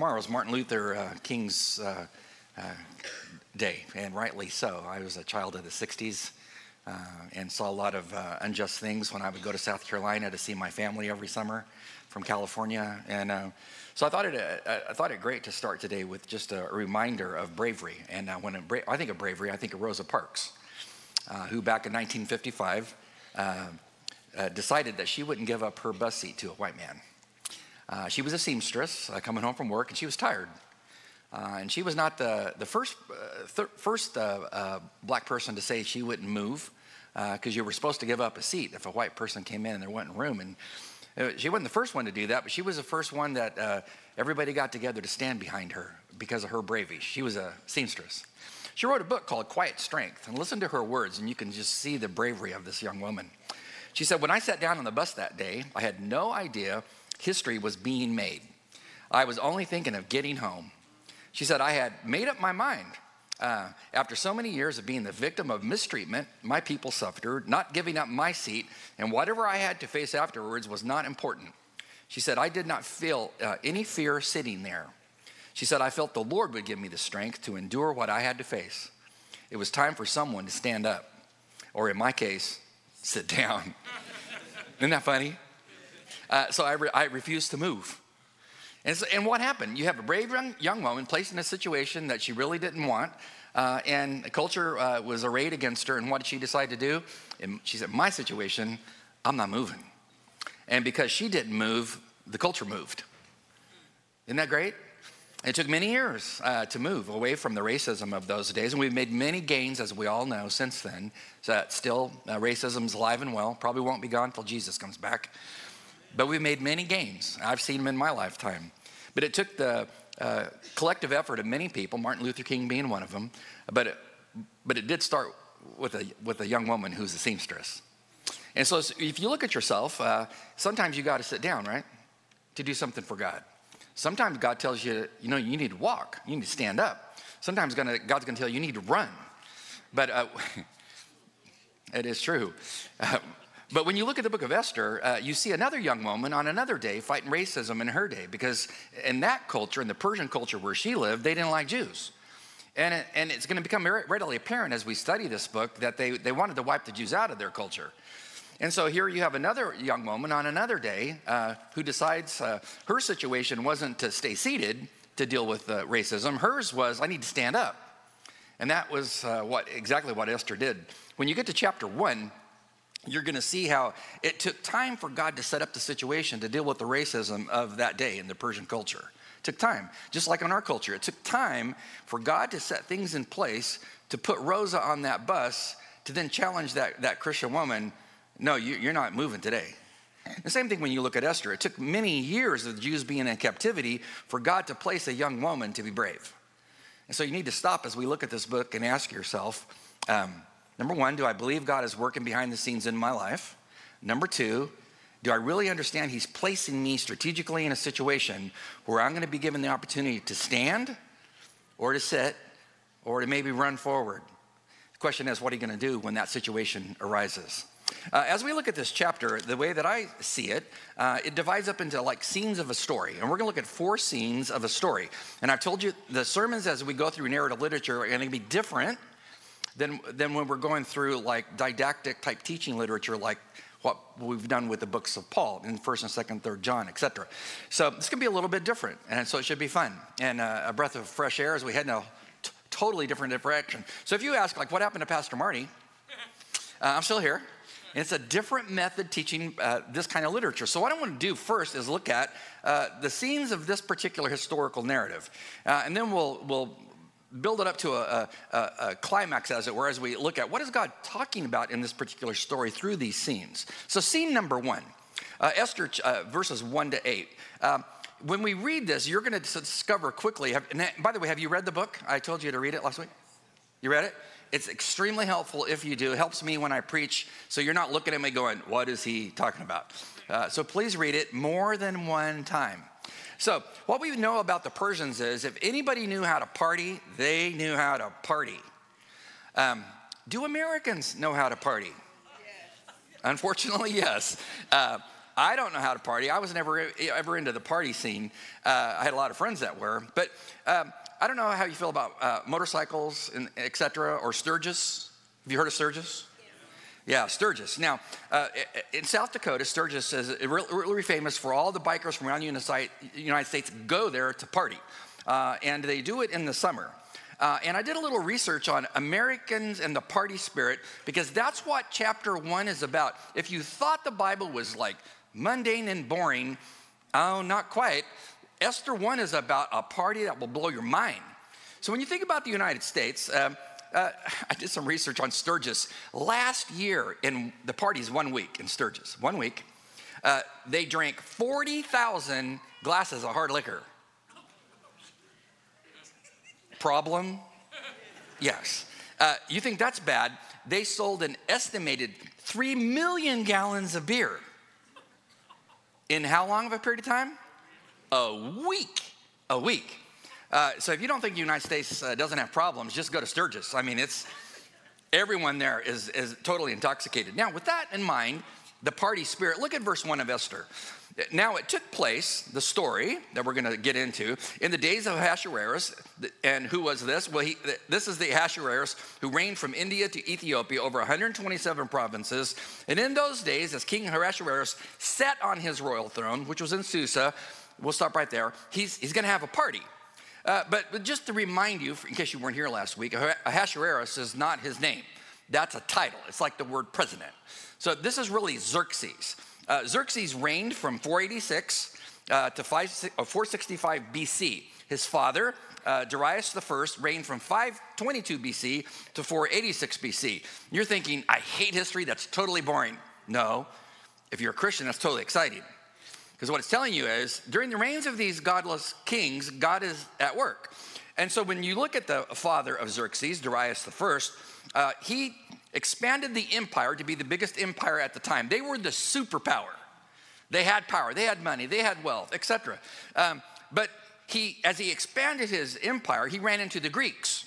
tomorrow is Martin Luther uh, King's uh, uh, day, and rightly so. I was a child of the 60s uh, and saw a lot of uh, unjust things when I would go to South Carolina to see my family every summer from California. And so I thought, it, I thought it great to start today with just a reminder of bravery. And when bra- I think of bravery, I think of Rosa Parks, who back in 1955 decided that she wouldn't give up her bus seat to a white man. Uh, she was a seamstress uh, coming home from work, and she was tired. Uh, and she was not the, the first, uh, first uh, uh, black person to say she wouldn't move because you were supposed to give up a seat if a white person came in and there wasn't room. And she wasn't the first one to do that, but she was the first one that everybody got together to stand behind her because of her bravery. She was a seamstress. She wrote a book called Quiet Strength, and listen to her words, and you can just see the bravery of this young woman. She said, When I sat down on the bus that day, I had no idea history was being made. I was only thinking of getting home. She said, I had made up my mind. Uh, after so many years of being the victim of mistreatment, my people suffered, not giving up my seat, and whatever I had to face afterwards was not important. She said, I did not feel uh, any fear sitting there. She said, I felt the Lord would give me the strength to endure what I had to face. It was time for someone to stand up, or in my case, sit down. Isn't that funny? Uh, so I, re- I refused to move. And, so, and what happened? You have a brave young, young woman placed in a situation that she really didn't want, uh, and the culture uh, was arrayed against her. And what did she decide to do? And she said, My situation, I'm not moving. And because she didn't move, the culture moved. Isn't that great? It took many years uh, to move away from the racism of those days, and we've made many gains, as we all know, since then. So still, uh, racism's alive and well. Probably won't be gone until Jesus comes back. But we've made many gains. I've seen them in my lifetime. But it took the uh, collective effort of many people, Martin Luther King being one of them. But it, but it did start with a, with a young woman who's a seamstress. And so if you look at yourself, uh, sometimes you got to sit down, right? To do something for God. Sometimes God tells you, you know, you need to walk, you need to stand up. Sometimes God's going to tell you, you need to run. But uh, it is true. But when you look at the book of Esther, uh, you see another young woman on another day fighting racism in her day because in that culture, in the Persian culture where she lived, they didn't like Jews. And, it, and it's going to become readily apparent as we study this book that they, they wanted to wipe the Jews out of their culture. And so here you have another young woman on another day uh, who decides uh, her situation wasn't to stay seated to deal with racism. Hers was, I need to stand up. And that was uh, what exactly what Esther did. When you get to chapter one, you're going to see how it took time for God to set up the situation to deal with the racism of that day in the Persian culture. It took time, just like in our culture. It took time for God to set things in place to put Rosa on that bus to then challenge that, that Christian woman no, you, are not moving today. The same thing when you look at Esther. It took many years of the Jews being in captivity for God to place a young woman to be brave. And so you need to stop as we look at this book and ask yourself, um, Number one, do I believe God is working behind the scenes in my life? Number two, do I really understand He's placing me strategically in a situation where I'm going to be given the opportunity to stand or to sit or to maybe run forward? The question is, what are you going to do when that situation arises? Uh, as we look at this chapter, the way that I see it, uh, it divides up into like scenes of a story. And we're going to look at four scenes of a story. And I've told you the sermons as we go through narrative literature are going to be different than, than when we're going through like didactic type teaching literature like what we've done with the books of Paul in 1st and 2nd, 3rd John, etc. So this can be a little bit different, and so it should be fun and uh, a breath of fresh air as we head in a t- totally different direction. So if you ask, like, what happened to Pastor Marty? Uh, I'm still here. it's a different method teaching uh, this kind of literature. So, what I want to do first is look at uh, the scenes of this particular historical narrative. Uh, and then we'll, we'll build it up to a, a, a, climax, as it were, as we look at what is God talking about in this particular story through these scenes. So, scene number one, uh, Esther uh, verses one to eight. Um, when we read this, you're going to discover quickly. Have, by the way, have you read the book? I told you to read it last week. You read it? It's extremely helpful if you do. It helps me when I preach, so you're not looking at me going, "What is he talking about?" Uh, so please read it more than one time. So, what we know about the Persians is if anybody knew how to party, they knew how to party. Um, do Americans know how to party? Yes. Unfortunately, yes. Uh, I don't know how to party. I was never ever into the party scene. Uh, I had a lot of friends that were, but um, I don't know how you feel about uh, motorcycles and etc. or Sturgis. Have you heard of Sturgis? Yeah, Sturgis. Now, uh, in South Dakota, Sturgis is really, famous for all the bikers from around the United States go there to party. Uh, and they do it in the summer. Uh, and I did a little research on Americans and the party spirit because that's what chapter one is about. If you thought the Bible was like mundane and boring, oh, not quite. Esther 1 is about a party that will blow your mind. So when you think about the United States, uh, uh, I did some research on Sturgis. Last year, in the parties one week in Sturgis, one week, uh, they drank 40,000 glasses of hard liquor. Problem? Yes. Uh, you think that's bad? They sold an estimated 3 million gallons of beer. In how long of a period of time? A week. A week. Uh, so if you don't think the United States uh, doesn't have problems, just go to Sturgis. I mean, it's everyone there is, is totally intoxicated. Now, with that in mind, the party spirit, look at verse 1 of Esther. Now, it took place, the story that we're going to get into, in the days of Ahasuerus. And who was this? Well, he, this is the Ahasuerus who reigned from India to Ethiopia over 127 provinces. And in those days, as King Ahasuerus sat on his royal throne, which was in Susa, we'll stop right there, he's, he's going to have a party. Uh, but, but, just to remind you, in case you weren't here last week, Ahasuerus is not his name. That's a title. It's like the word president. So this is really Xerxes. Uh, Xerxes reigned from 486 uh, to 5, 465 BC. His father, uh, Darius I, reigned from 522 BC to 486 BC. You're thinking, I hate history, that's totally boring. No, if you're a Christian, that's totally exciting. Because what it's telling you is during the reigns of these godless kings, God is at work. And so when you look at the father of Xerxes, Darius I, uh, he expanded the empire to be the biggest empire at the time. They were the superpower. They had power, they had money, they had wealth, etc. Um, but he, as he expanded his empire, he ran into the Greeks.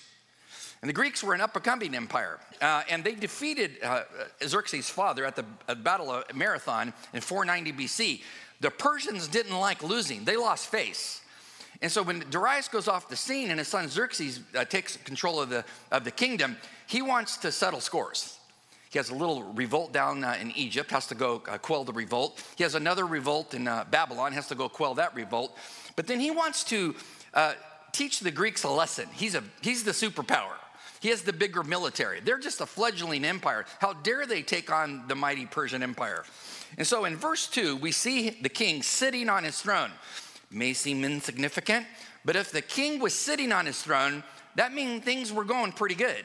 And the Greeks were an up and coming empire. Uh, and they defeated uh, Xerxes' father at the Battle of Marathon in 490 BC. The Persians didn't like losing, they lost face. And so when Darius goes off the scene and his son Xerxes uh, takes control of the, of the kingdom, he wants to settle scores. He has a little revolt down uh, in Egypt, has to go uh, quell the revolt. He has another revolt in uh, Babylon, has to go quell that revolt. But then he wants to uh, teach the Greeks a lesson. He's, a, he's the superpower. He has the bigger military. They're just a fledgling empire. How dare they take on the mighty Persian Empire? And so in verse 2, we see the king sitting on his throne may seem insignificant, but if the king was sitting on his throne, that means things were going pretty good.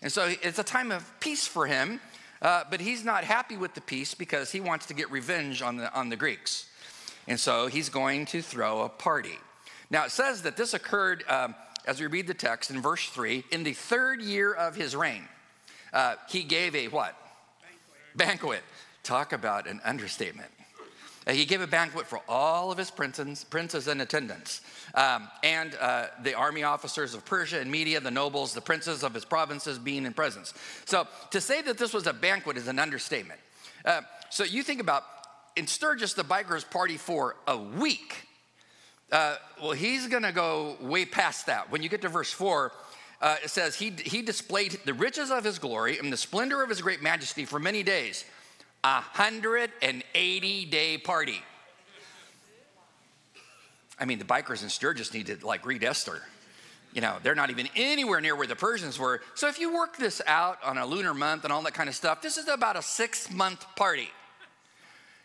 And so it's a time of peace for him, uh, but he's not happy with the peace because he wants to get revenge on the, on the Greeks. And so he's going to throw a party. Now it says that this occurred, um, as we read the text in verse 3, in the third year of his reign. Uh, he gave a what? Banquet. Banquet. Talk about an understatement. Uh, he gave a banquet for all of his princes, princes in attendance, um, and uh, the army officers of Persia and Media, the nobles, the princes of his provinces being in presence. So to say that this was a banquet is an understatement. Uh, so you think about in Sturgis, the bikers party for a week. Uh, well, he's going to go way past that. When you get to verse 4, uh, it says, he, he displayed the riches of his glory and the splendor of his great majesty for many days a 180 day party. I mean, the bikers in Sturgis need to like read Esther. You know, they're not even anywhere near where the Persians were. So if you work this out on a lunar month and all that kind of stuff, this is about a six month party.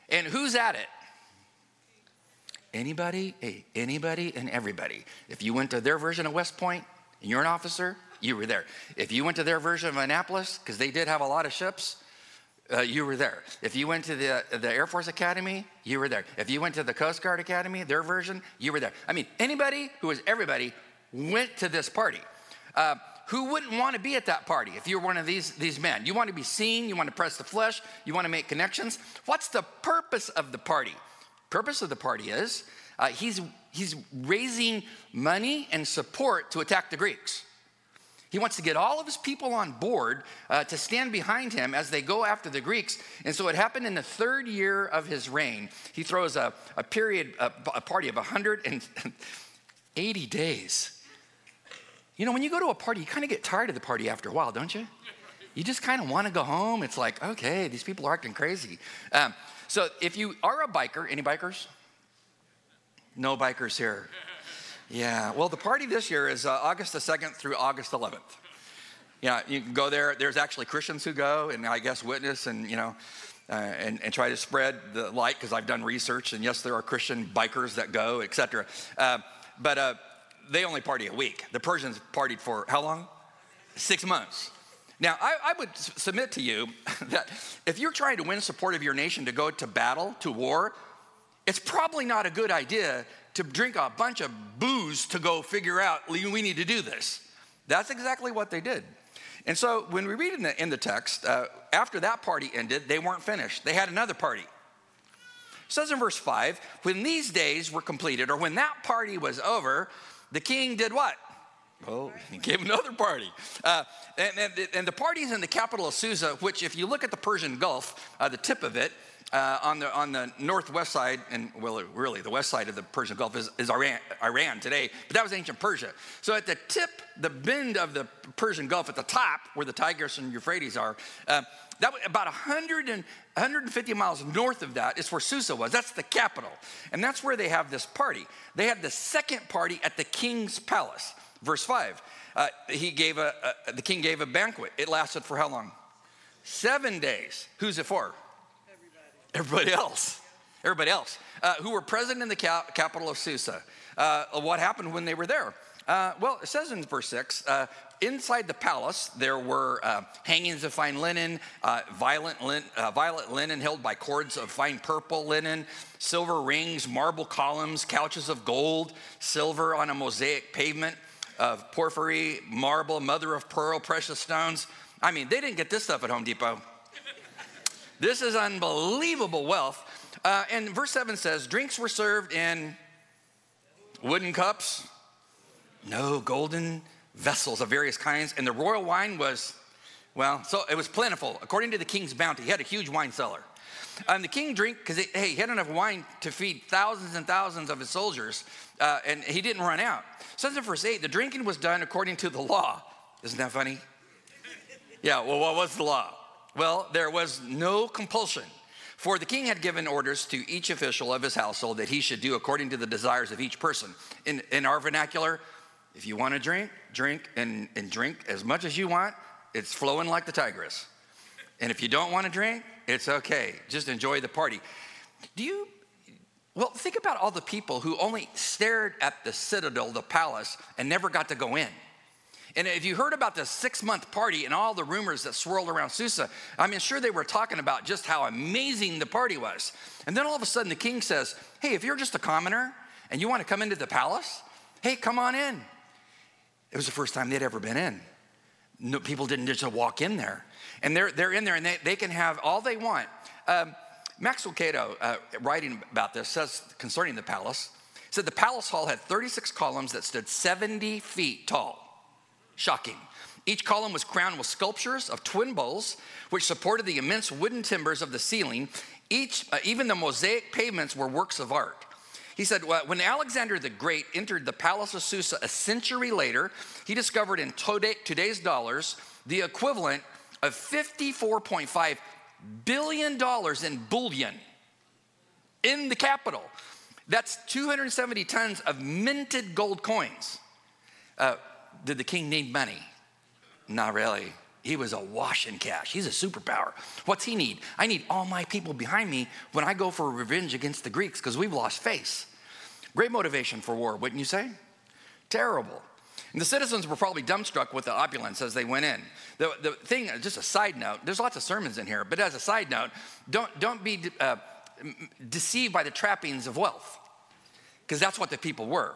And who's at it? Anybody, hey, anybody and everybody. If you went to their version of West Point and you're an officer, you were there. If you went to their version of Annapolis, because they did have a lot of ships, uh, you were there. If you went to the, the Air Force Academy, you were there. If you went to the Coast Guard Academy, their version, you were there. I mean, anybody who was everybody went to this party. Uh, who wouldn't want to be at that party if you're one of these, these men? You want to be seen, you want to press the flesh, you want to make connections. What's the purpose of the party? Purpose of the party is uh, he's, he's raising money and support to attack the Greeks. He wants to get all of his people on board uh, to stand behind him as they go after the Greeks. And so it happened in the third year of his reign. He throws a, a period, a, a party of 180 days. You know, when you go to a party, you kind of get tired of the party after a while, don't you? You just kind of want to go home. It's like, okay, these people are acting crazy. Um, so if you are a biker, any bikers? No bikers here. Yeah, well, the party this year is uh, August the 2nd through August 11th. Yeah, you can go there. There's actually Christians who go and I guess witness and, you know, uh, and, and try to spread the light because I've done research and yes, there are Christian bikers that go, etc. Uh, but uh, they only party a week. The Persians partied for how long? Six months. Now, I, I would submit to you that if you're trying to win support of your nation to go to battle, to war, it's probably not a good idea to drink a bunch of booze to go figure out we need to do this. That's exactly what they did. And so when we read in the, in the text, uh, after that party ended, they weren't finished. They had another party. It says in verse 5 when these days were completed, or when that party was over, the king did what? Well, he gave another party. Uh, and, and, and, the party is in the capital of Susa, which, if you look at the Persian Gulf, uh, the tip of it, uh, on, the, on the northwest side, and well, really, the west side of the Persian Gulf is, is Iran, Iran today, but that was ancient Persia. So at the tip, the bend of the Persian Gulf, at the top, where the Tigris and Euphrates are, uh, that was about 100 and, 150 miles north of that is where Susa was. That's the capital. And that's where they have this party. They had the second party at the king's palace. Verse 5. Uh, he gave a, a, the king gave a banquet. It lasted for how long? Seven days. Who's it for? Everybody Everybody else. Everybody else. Uh, who were present in the cap- capital of Susa. Uh, what happened when they were there? Uh, well, it says in verse 6 uh, inside the palace there were uh, hangings of fine linen, violet, lin- violet linen held by cords of fine purple linen, silver rings, marble columns, couches of gold, silver on a mosaic pavement of porphyry, marble, mother of pearl, precious stones. I mean, they didn't get this stuff at Home Depot. This is unbelievable wealth. Uh, and verse 7 says, Drinks were served in wooden cups, no golden vessels of various kinds. And the royal wine was, well, so it was plentiful. According to the king's bounty, he had a huge wine cellar. And the king drank because hey, he had enough wine to feed thousands and thousands of his soldiers, uh, and he didn't run out. Says in verse 8, the drinking was done according to the law. Isn't that funny? Yeah, well, what was the law? Well, there was no compulsion. For the king had given orders to each official of his household that he should do according to the desires of each person. In, in our vernacular, if you want to drink, drink and, and drink as much as you want. It's flowing like the Tigris. And if you don't want to drink, it's okay. Just enjoy the party. Do you, well, think about all the people who only stared at the citadel, the palace, and never got to go in. And if you heard about the six month party and all the rumors that swirled around Susa, I mean, sure, they were talking about just how amazing the party was. And then all of a sudden, the king says, Hey, if you're just a commoner and you want to come into the palace, hey, come on in. It was the first time they'd ever been in. No, people didn't just walk in there. And they're, they're in there and they, they can have all they want. Um, Max Lucado, uh, writing about this, says concerning the palace, said the palace hall had 36 columns that stood 70 feet tall. Shocking. Each column was crowned with sculptures of twin bulls, which supported the immense wooden timbers of the ceiling. Each, uh, even the mosaic pavements were works of art. He said, when Alexander the Great entered the palace of Susa a century later, he discovered in today's dollars the equivalent of $54.5 billion dollars in bullion in the capital. That's 270 tons of minted gold coins. Uh, did the king need money? Not really. He was awash in cash. He's a superpower. What's he need? I need all my people behind me when I go for revenge against the Greeks because we've lost face. Great motivation for war, wouldn't you say? Terrible. And the citizens were probably dumbstruck with the opulence as they went in. The, the thing, just a side note, there's lots of sermons in here, but as a side note, don't, don't be uh, deceived by the trappings of wealth, because that's what the people were.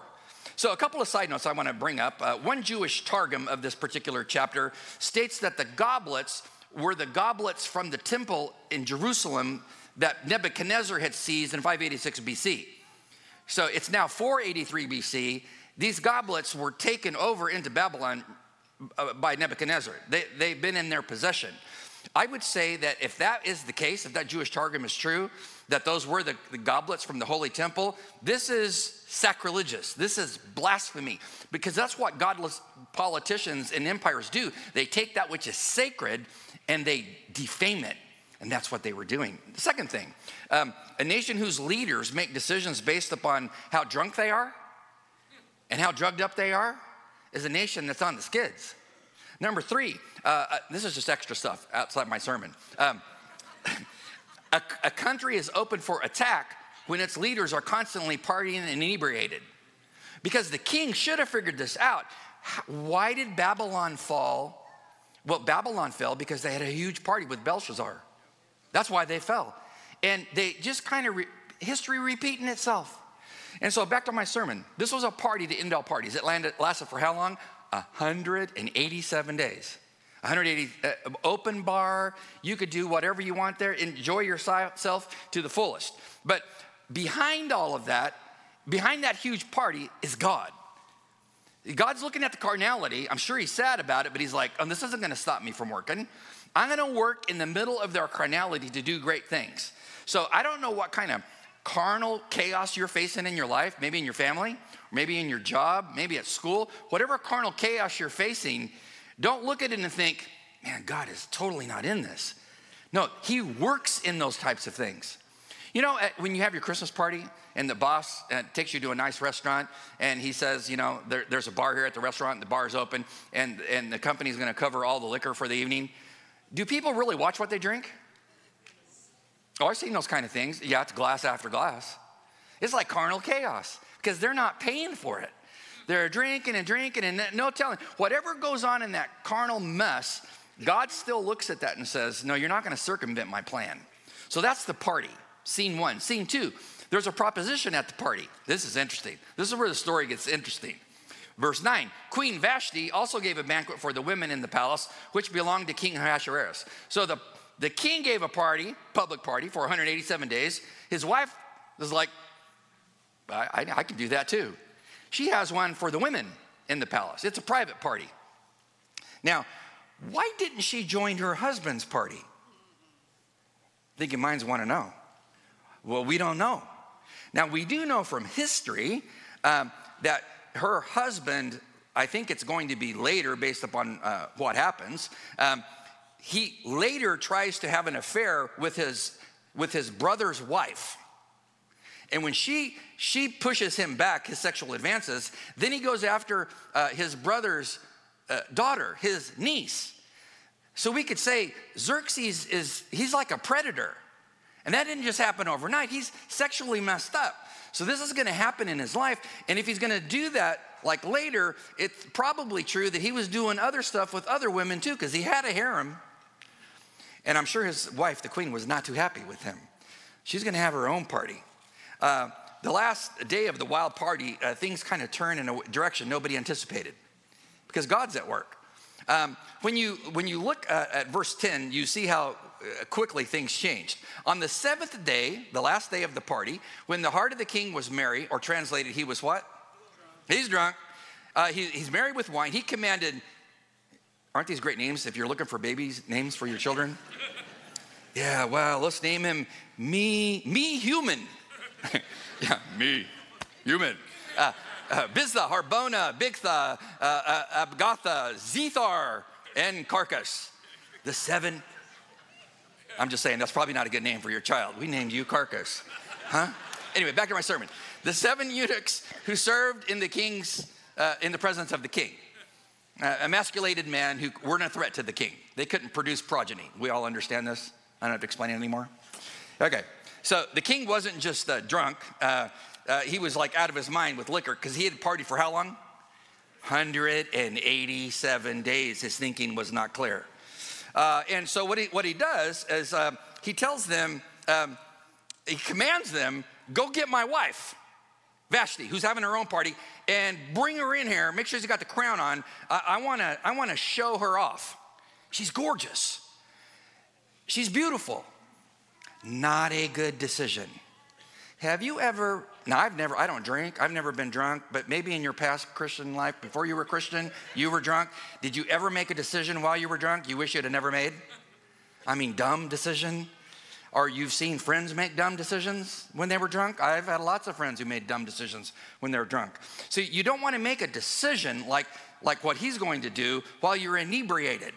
So, a couple of side notes I want to bring up. Uh, one Jewish Targum of this particular chapter states that the goblets were the goblets from the temple in Jerusalem that Nebuchadnezzar had seized in 586 BC. So, it's now 483 BC. These goblets were taken over into Babylon uh, by Nebuchadnezzar. They, they've been in their possession. I would say that if that is the case, if that Jewish Targum is true, that those were the, the goblets from the Holy Temple, this is sacrilegious. This is blasphemy because that's what godless politicians and empires do. They take that which is sacred and they defame it. And that's what they were doing. The second thing um, a nation whose leaders make decisions based upon how drunk they are and how drugged up they are is a nation that's on the skids. Number three, uh, uh, this is just extra stuff outside my sermon. Um, a, a country is open for attack when its leaders are constantly partying and inebriated. Because the king should have figured this out. Why did Babylon fall? Well, Babylon fell because they had a huge party with Belshazzar. That's why they fell. And they just kind of, re- history repeating itself. And so back to my sermon. This was a party to end all parties. It landed, lasted for how long? 187 days. 180 uh, open bar. You could do whatever you want there. Enjoy yourself to the fullest. But behind all of that, behind that huge party is God. God's looking at the carnality. I'm sure he's sad about it, but he's like, oh, this isn't going to stop me from working. I'm going to work in the middle of their carnality to do great things. So I don't know what kind of carnal chaos you're facing in your life, maybe in your family, maybe in your job, maybe at school, whatever carnal chaos you're facing, don't look at it and think, man, God is totally not in this. No, He works in those types of things. You know, when you have your Christmas party and the boss uh, takes you to a nice restaurant and he says, you know, there, there's a bar here at the restaurant, and the bar is open, and, and the company's gonna cover all the liquor for the evening. Do people really watch what they drink? Oh, I've seen those kind of things. Yeah, it's glass after glass. It's like carnal chaos because they're not paying for it. They're drinking and drinking and no telling. Whatever goes on in that carnal mess, God still looks at that and says, No, you're not going to circumvent my plan. So that's the party. Scene one. Scene two, there's a proposition at the party. This is interesting. This is where the story gets interesting. Verse 9 Queen Vashti also gave a banquet for the women in the palace, which belonged to King Ahasuerus. So the the king gave a party, public party, for 187 days. His wife was like, I, I, I can do that too. She has one for the women in the palace. It's a private party. Now, why didn't she join her husband's party? I think your minds want to know. Well, we don't know. Now, we do know from history um, that her husband, I think it's going to be later based upon uh, what happens, um, he later tries to have an affair with his, with his brother's wife. And when she, she pushes him back, his sexual advances, then he goes after uh, his brother's uh, daughter, his niece. So we could say Xerxes is, he's like a predator. And that didn't just happen overnight, he's sexually messed up. So this is gonna happen in his life. And if he's gonna do that, like later, it's probably true that he was doing other stuff with other women too, because he had a harem. And I'm sure his wife, the queen, was not too happy with him. She's going to have her own party. Uh, the last day of the wild party, uh, things kind of turn in a direction nobody anticipated because God's at work. Um, when, you, when you look uh, at verse 10, you see how uh, quickly things changed. On the seventh day, the last day of the party, when the heart of the king was merry, or translated, he was what? He's drunk. Uh, he, he's with wine. He commanded Aren't these great names if you're looking for babies, names for your children? Yeah, well, let's name him Me, Mehuman. yeah, Me Human. Uh, uh, Biztha, Harbona, Bigtha, uh, uh, Abagtha, Zethar, and Carcass. The seven. I'm just saying, that's probably not a good name for your child. We named you Carcass. Huh? Anyway, back to my sermon. The seven eunuchs who served in the king's, uh, in the presence of the king uh, emasculated men who weren't a threat to the king. They couldn't produce progeny. We all understand this. I don't have to explain it anymore. Okay, so the king wasn't just uh, drunk. Uh, uh, he was like out of his mind with liquor because he had partied for how long? 187 days. His thinking was not clear. Uh, and so what he, what he does is uh, he tells them, um, he commands them, go get my wife. Vashti, who's having her own party, and bring her in here. Make sure she's got the crown on. I, I wanna, I wanna show her off. She's gorgeous. She's beautiful. Not a good decision. Have you ever now I've never, I don't drink, I've never been drunk, but maybe in your past Christian life, before you were Christian, you were drunk. Did you ever make a decision while you were drunk you wish you'd have never made? I mean, dumb decision? Or you've seen friends make dumb decisions when they were drunk? I've had lots of friends who made dumb decisions when they were drunk. So you don't want to make a decision like, like what he's going to do while you're inebriated.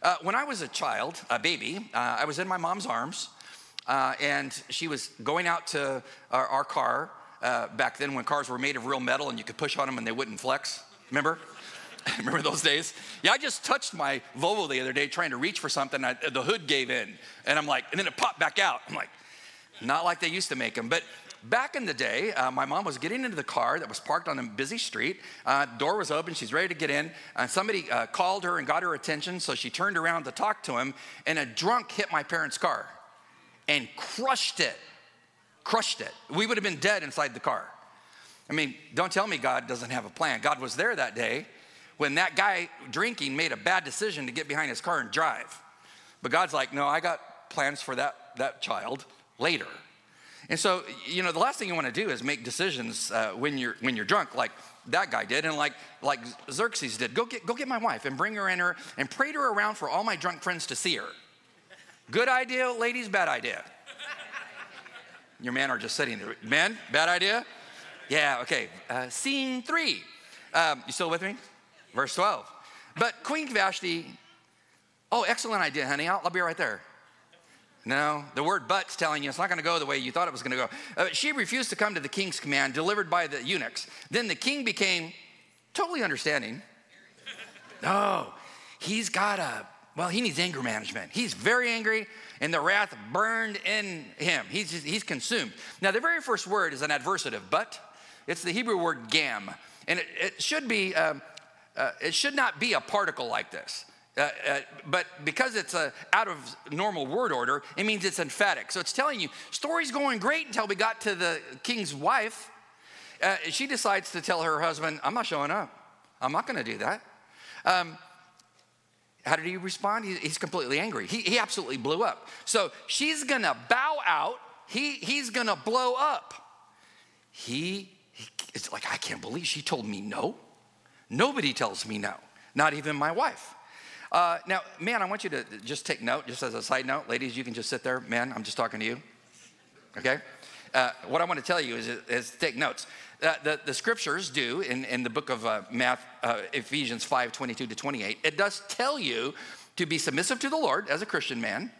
Uh, when I was a child, a baby, uh, I was in my mom's arms, uh, and she was going out to our, our car uh, back then when cars were made of real metal and you could push on them and they wouldn't flex. Remember? Remember those days? Yeah, I just touched my Volvo the other day trying to reach for something. I, the hood gave in, and I'm like, and then it popped back out. I'm like, not like they used to make them. But back in the day, uh, my mom was getting into the car that was parked on a busy street. Uh, door was open. She's ready to get in. And somebody uh, called her and got her attention. So she turned around to talk to him. And a drunk hit my parents' car and crushed it. Crushed it. We would have been dead inside the car. I mean, don't tell me God doesn't have a plan. God was there that day when that guy drinking made a bad decision to get behind his car and drive. But God's like, no, I got plans for that, that child later. And so, you know, the last thing you want to do is make decisions uh, when you're when you're drunk, like that guy did, and like like Xerxes did. Go get go get my wife and bring her in her and parade her around for all my drunk friends to see her. Good idea, ladies. Bad idea. Your men are just sitting there. Men, bad idea. Yeah. Okay. Uh, scene three. Um, you still with me? Verse 12. But Queen Vashti, oh, excellent idea, honey. I'll, I'll be right there. No, the word but's telling you it's not going to go the way you thought it was going to go. Uh, she refused to come to the king's command delivered by the eunuchs. Then the king became totally understanding. No, he's got a, well, he needs anger management. He's very angry, and the wrath burned in him. He's, he's consumed. Now, the very first word is an adversative, but it's the Hebrew word gam. And it, it should be um, uh, it should not be a particle like this. Uh, uh, but because it's a, out of normal word order, it means it's emphatic. So it's telling you, story's going great until we got to the king's wife. Uh, she decides to tell her husband, I'm not showing up. I'm not going to do that. Um, how did he respond? He, he's completely angry. He, he absolutely blew up. So she's going to bow out. He, he's going to blow up. He, he, it's like, I can't believe she told me no. Nobody tells me no, not even my wife. Uh, now, man, I want you to just take note, just as a side note. Ladies, you can just sit there. Man, I'm just talking to you. Okay? Uh, what I want to tell you is, is take notes. Uh, the, the scriptures do in, in the book of uh, Math, uh, Ephesians 5 22 to 28, it does tell you to be submissive to the Lord as a Christian man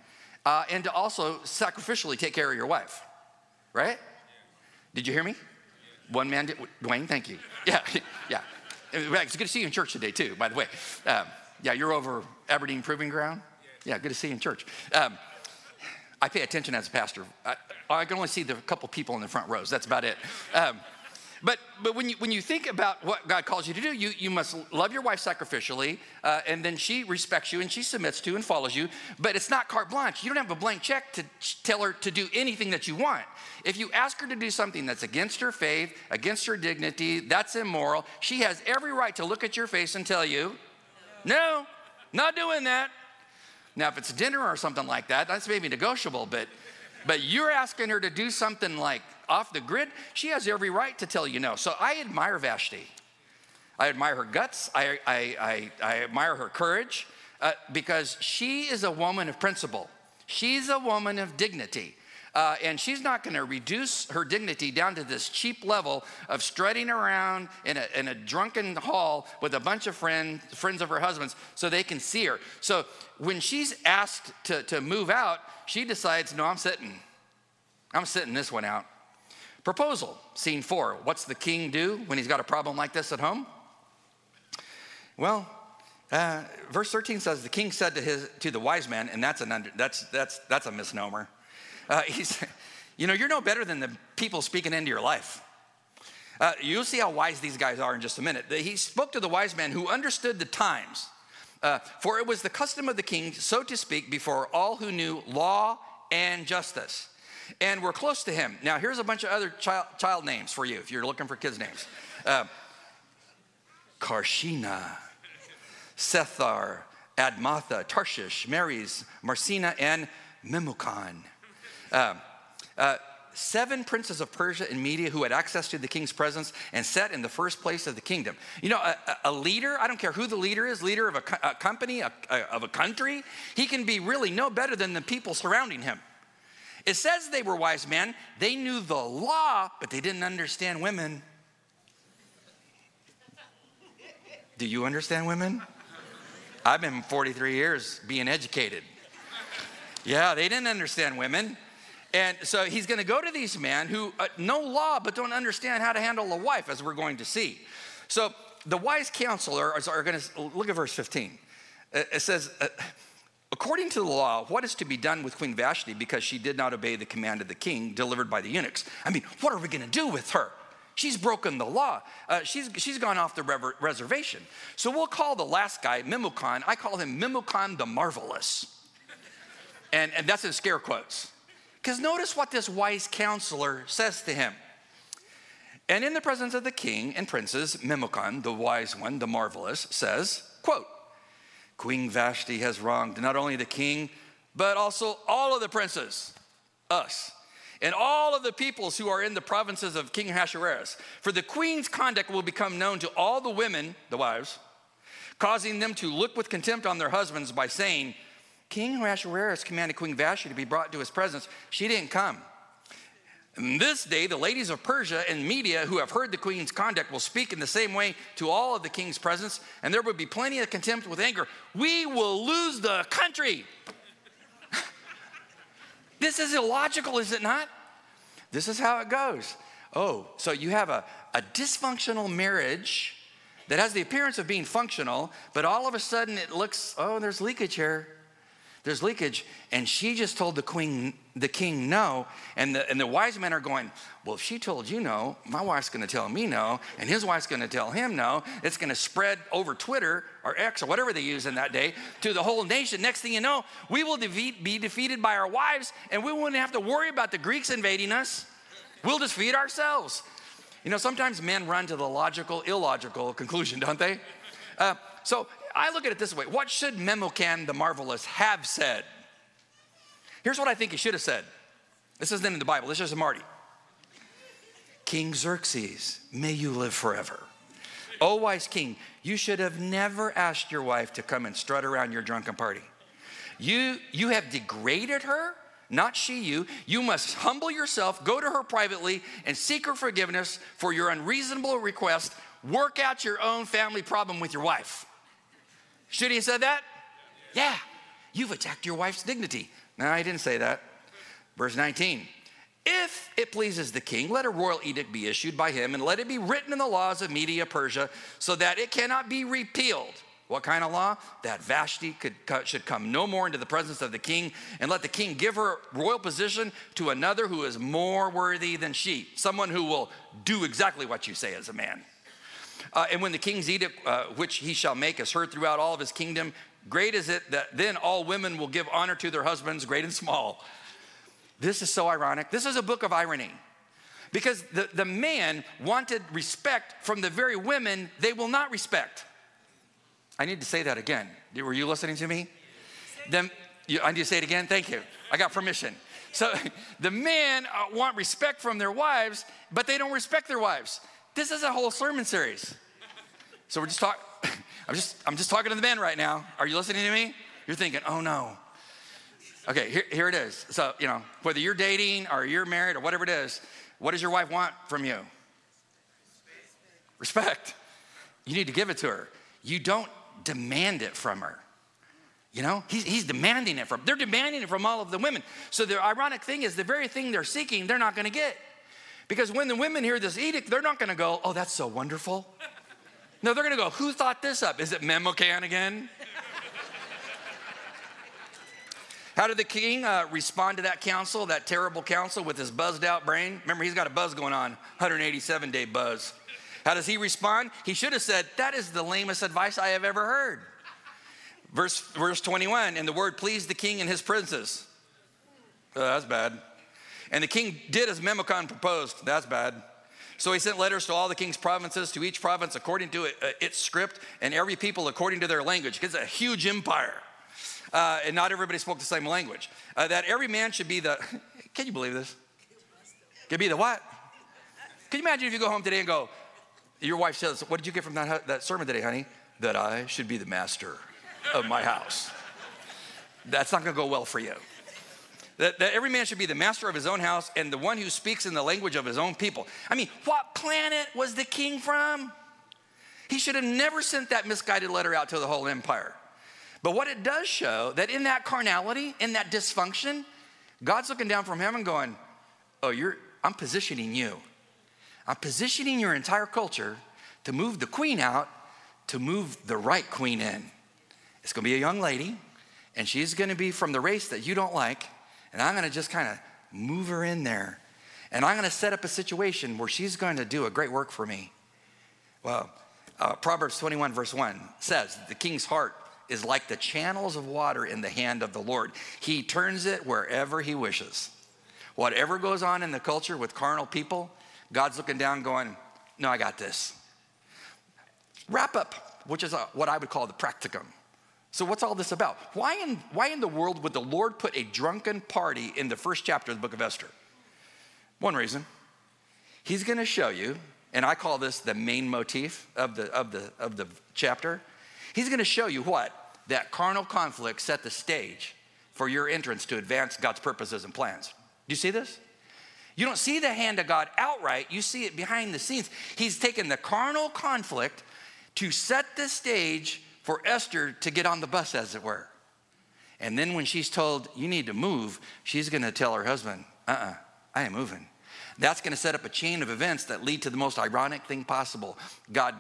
uh, and to also sacrificially take care of your wife. Right? Did you hear me? One man did. Dwayne, thank you. Yeah, yeah. It's good to see you in church today, too, by the way. Um, yeah, you're over Aberdeen Proving Ground? Yeah, good to see you in church. Um, I pay attention as a pastor. I, I, can only see the couple people in the front rows. That's about it. Um, but, but when, you, when you think about what God calls you to do, you, you must love your wife sacrificially, uh, and then she respects you and she submits to and follows you. But it's not carte blanche. You don't have a blank check to tell her to do anything that you want. If you ask her to do something that's against her faith, against her dignity, that's immoral, she has every right to look at your face and tell you, no, not doing that. Now, if it's dinner or something like that, that's maybe negotiable, but, but you're asking her to do something like off the grid, she has every right to tell you no. So I admire Vashti. I admire her guts. I, I, I, I admire her courage uh, because she is a woman of principle. She's a woman of dignity. Uh, and she's not going to reduce her dignity down to this cheap level of strutting around in a, in a drunken hall with a bunch of friends, friends of her husband's, so they can see her. So when she's asked to, to move out, she decides, no, I'm sitting. I'm sitting this one out. Proposal, scene four. What's the king do when he's got a problem like this at home? Well, uh, verse 13 says the king said to his to the wise man, and that's an under, that's that's that's a misnomer. Uh, he's, you know, you're no better than the people speaking into your life. Uh, you'll see how wise these guys are in just a minute. He spoke to the wise man who understood the times. Uh, for it was the custom of the king, so to speak, before all who knew law and justice and we're close to him. Now, here's a bunch of other child, child names for you if you're looking for kids' names uh, Carshena, Shethar, Admatha, Tarshish, Meres, Marsena, and Memucan. Uh, uh, seven princes of Persia and Media who had access to the king's presence and sat in the first place of the kingdom. You know, a, a leader, I don't care who the leader is, leader of a, a company, a, of a country, he can be really no better than the people surrounding him. It says they were wise men. They knew the law, but they didn't understand women. Do you understand women? I've been 43 years being educated. Yeah, they didn't understand women. And so he's going to go to these men who uh, know law but don't understand how to handle a wife, as we're going to see. So the wise counselor are, going to look at verse 15. It says, uh, According to the law, what is to be done with Queen Vashti because she did not obey the command of the king delivered by the eunuchs? I mean, what are we going to do with her? She's broken the law. Uh, she's, she's gone off the rever- reservation. So we'll call the last guy Memucan. I call him Memucan the Marvelous. And, and that's in scare quotes. Because notice what this wise counselor says to him. And in the presence of the king and princes, Memucan, the wise one, the marvelous, says, quote, Queen Vashti has wronged not only the king, but also all of the princes, us, and all of the peoples who are in the provinces of King Ahasuerus. For the queen's conduct will become known to all the women, the wives, causing them to look with contempt on their husbands by saying, King Ahasuerus commanded Queen Vashti to be brought to his presence. She didn't come. And this day, the ladies of Persia and Media who have heard the queen's conduct will speak in the same way to all of the king's presence, and there will be plenty of contempt with anger. We will lose the country. this is illogical, is it not? This is how it goes. Oh, so you have a, a dysfunctional marriage that has the appearance of being functional, but all of a sudden it looks, oh, there's leakage here there's leakage. And she just told the queen, the king no. And the, and the wise men are going, well, if she told you no, my wife's gonna tell me no, and his wife's gonna tell him no. It's gonna spread over Twitter or X or whatever they use in that day to the whole nation. Next thing you know, we will defeat, be defeated by our wives, and we wouldn't have to worry about the Greeks invading us. We'll just feed ourselves. You know, sometimes men run to the logical, illogical conclusion, don't they? Uh, so I look at it this way what should Memucan the Marvelous have said? Here's what I think he should have said. This isn't in the Bible, this is a Marty. King Xerxes, may you live forever. O wise king, you should have never asked your wife to come and strut around your drunken party. You, you have degraded her, not she you. You must humble yourself, go to her privately, and seek her forgiveness for your unreasonable request. Work out your own family problem with your wife. Should he have said that? Yeah. You've attacked your wife's dignity. No, I didn't say that. Verse 19. If it pleases the king, let a royal edict be issued by him and let it be written in the laws of Media Persia so that it cannot be repealed. What kind of law? That Vashti could, should come no more into the presence of the king and let the king give her royal position to another who is more worthy than she, someone who will do exactly what you say as a man. Uh, and when the king's edict, uh, which he shall make, is heard throughout all of his kingdom, great is it that then all women will give honor to their husbands, great and small. This is so ironic. This is a book of irony. Because the, the man wanted respect from the very women they will not respect. I need to say that again. Were you listening to me? Then you, I need to say it again. Thank you. I got permission. So the men uh, want respect from their wives, but they don't respect their wives. This is a whole sermon series. So we're just talking, I'm just, I'm just talking to the men right now. Are you listening to me? You're thinking, oh no. Okay, here, here it is. So, you know, whether you're dating or you're married or whatever it is, what does your wife want from you? Respect. You need to give it to her. You don't demand it from her. You know, he's, he's demanding it from, they're demanding it from all of the women. So the ironic thing is the very thing they're seeking, they're not gonna get. Because when the women hear this edict, they're not gonna go, oh, that's so wonderful. No, they're gonna go, who thought this up? Is it Memucan again? How did the king uh, respond to that council, that terrible council with his buzzed out brain? Remember, he's got a buzz going on, 187 day buzz. How does he respond? He should have said, That is the lamest advice I have ever heard. Verse, verse 21, and the word pleased the king and his princes. Oh, that's bad. And the king did as Memucan proposed. That's bad. So he sent letters to all the king's provinces, to each province according to uh, its script, and every people according to their language. It's a huge empire. Uh, and not everybody spoke the same language. Uh, that every man should be the, can you believe this? Could be the what? Can you imagine if you go home today and go, your wife says, What did you get from that, that sermon today, honey? That I should be the master of my house. That's not gonna go well for you. That, that, every man should be the master of his own house and the one who speaks in the language of his own people. I mean, what planet was the king from? He should have never sent that misguided letter out to the whole empire. But what it does show that in that carnality, in that dysfunction, God's looking down from heaven going, Oh, you're I'm positioning you. I'm positioning your entire culture to move the queen out, to move the right queen in. It's gonna be a young lady, and she's gonna be from the race that you don't like, and I'm gonna just kind of move her in there. And I'm gonna set up a situation where she's going to do a great work for me. Well, uh, Proverbs 21, verse 1 says, The king's heart is like the channels of water in the hand of the Lord. He turns it wherever he wishes. Whatever goes on in the culture with carnal people, God's looking down, going, No, I got this. Wrap up, which is a, what I would call the practicum. So, what's all this about? Why in, why in the world would the Lord put a drunken party in the first chapter of the book of Esther? One reason. He's going to show you, and I call this the main motif of the, of the, of the chapter. He's going to show you what? That carnal conflict set the stage for your entrance to advance God's purposes and plans. Do you see this? You don't see the hand of God outright, you see it behind the scenes. He's taken the carnal conflict to set the stage for Esther to get on the bus, as it were. And then when she's told, you need to move, she's gonna tell her husband, uh uh-uh, uh, I am moving. That's gonna set up a chain of events that lead to the most ironic thing possible. God,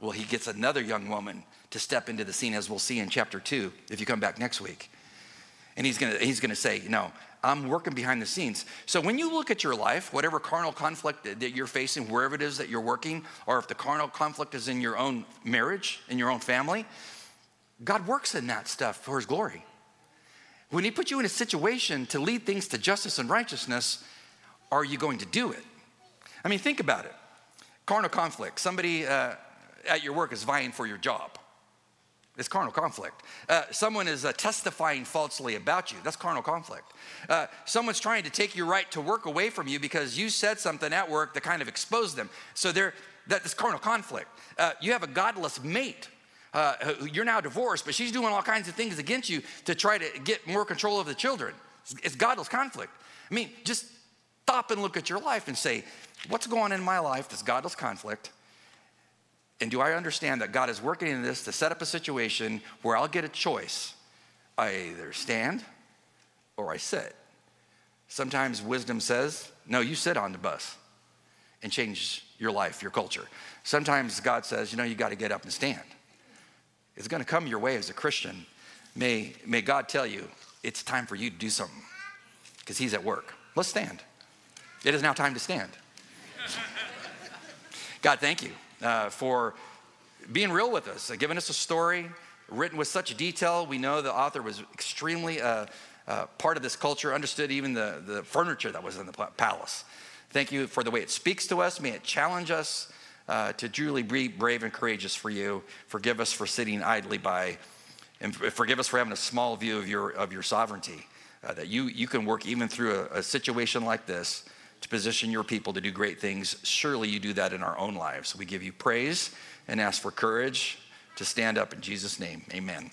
well, he gets another young woman to step into the scene, as we'll see in chapter two, if you come back next week. And he's gonna, he's gonna say, no, I'm working behind the scenes. So when you look at your life, whatever carnal conflict that you're facing, wherever it is that you're working, or if the carnal conflict is in your own marriage, in your own family, God works in that stuff for his glory. When he put you in a situation to lead things to justice and righteousness, are you going to do it? I mean, think about it. Carnal conflict. Somebody uh, at your work is vying for your job. It's carnal conflict. Uh, someone is uh, testifying falsely about you. That's carnal conflict. Uh, someone's trying to take your right to work away from you because you said something at work that kind of exposed them. So there, that's carnal conflict. Uh, you have a godless mate. Uh, you're now divorced, but she's doing all kinds of things against you to try to get more control of the children. It's, it's godless conflict. I mean, just stop and look at your life and say, what's going on in my life that's godless conflict? And do I understand that God is working in this to set up a situation where I'll get a choice? I either stand or I sit. Sometimes wisdom says, no, you sit on the bus and change your life, your culture. Sometimes God says, you know, you got to get up and stand. It's going to come your way as a Christian. May, may God tell you it's time for you to do something because He's at work. Let's stand. It is now time to stand. God, thank you uh, for being real with us, uh, giving us a story written with such detail. We know the author was extremely uh, uh, part of this culture, understood even the, the furniture that was in the palace. Thank you for the way it speaks to us. May it challenge us uh, to truly be brave and courageous for you. Forgive us for sitting idly by, and forgive us for having a small view of your, of your sovereignty. Uh, that you, you can work even through a, a situation like this to position your people to do great things. Surely you do that in our own lives. We give you praise and ask for courage to stand up in Jesus' name. Amen.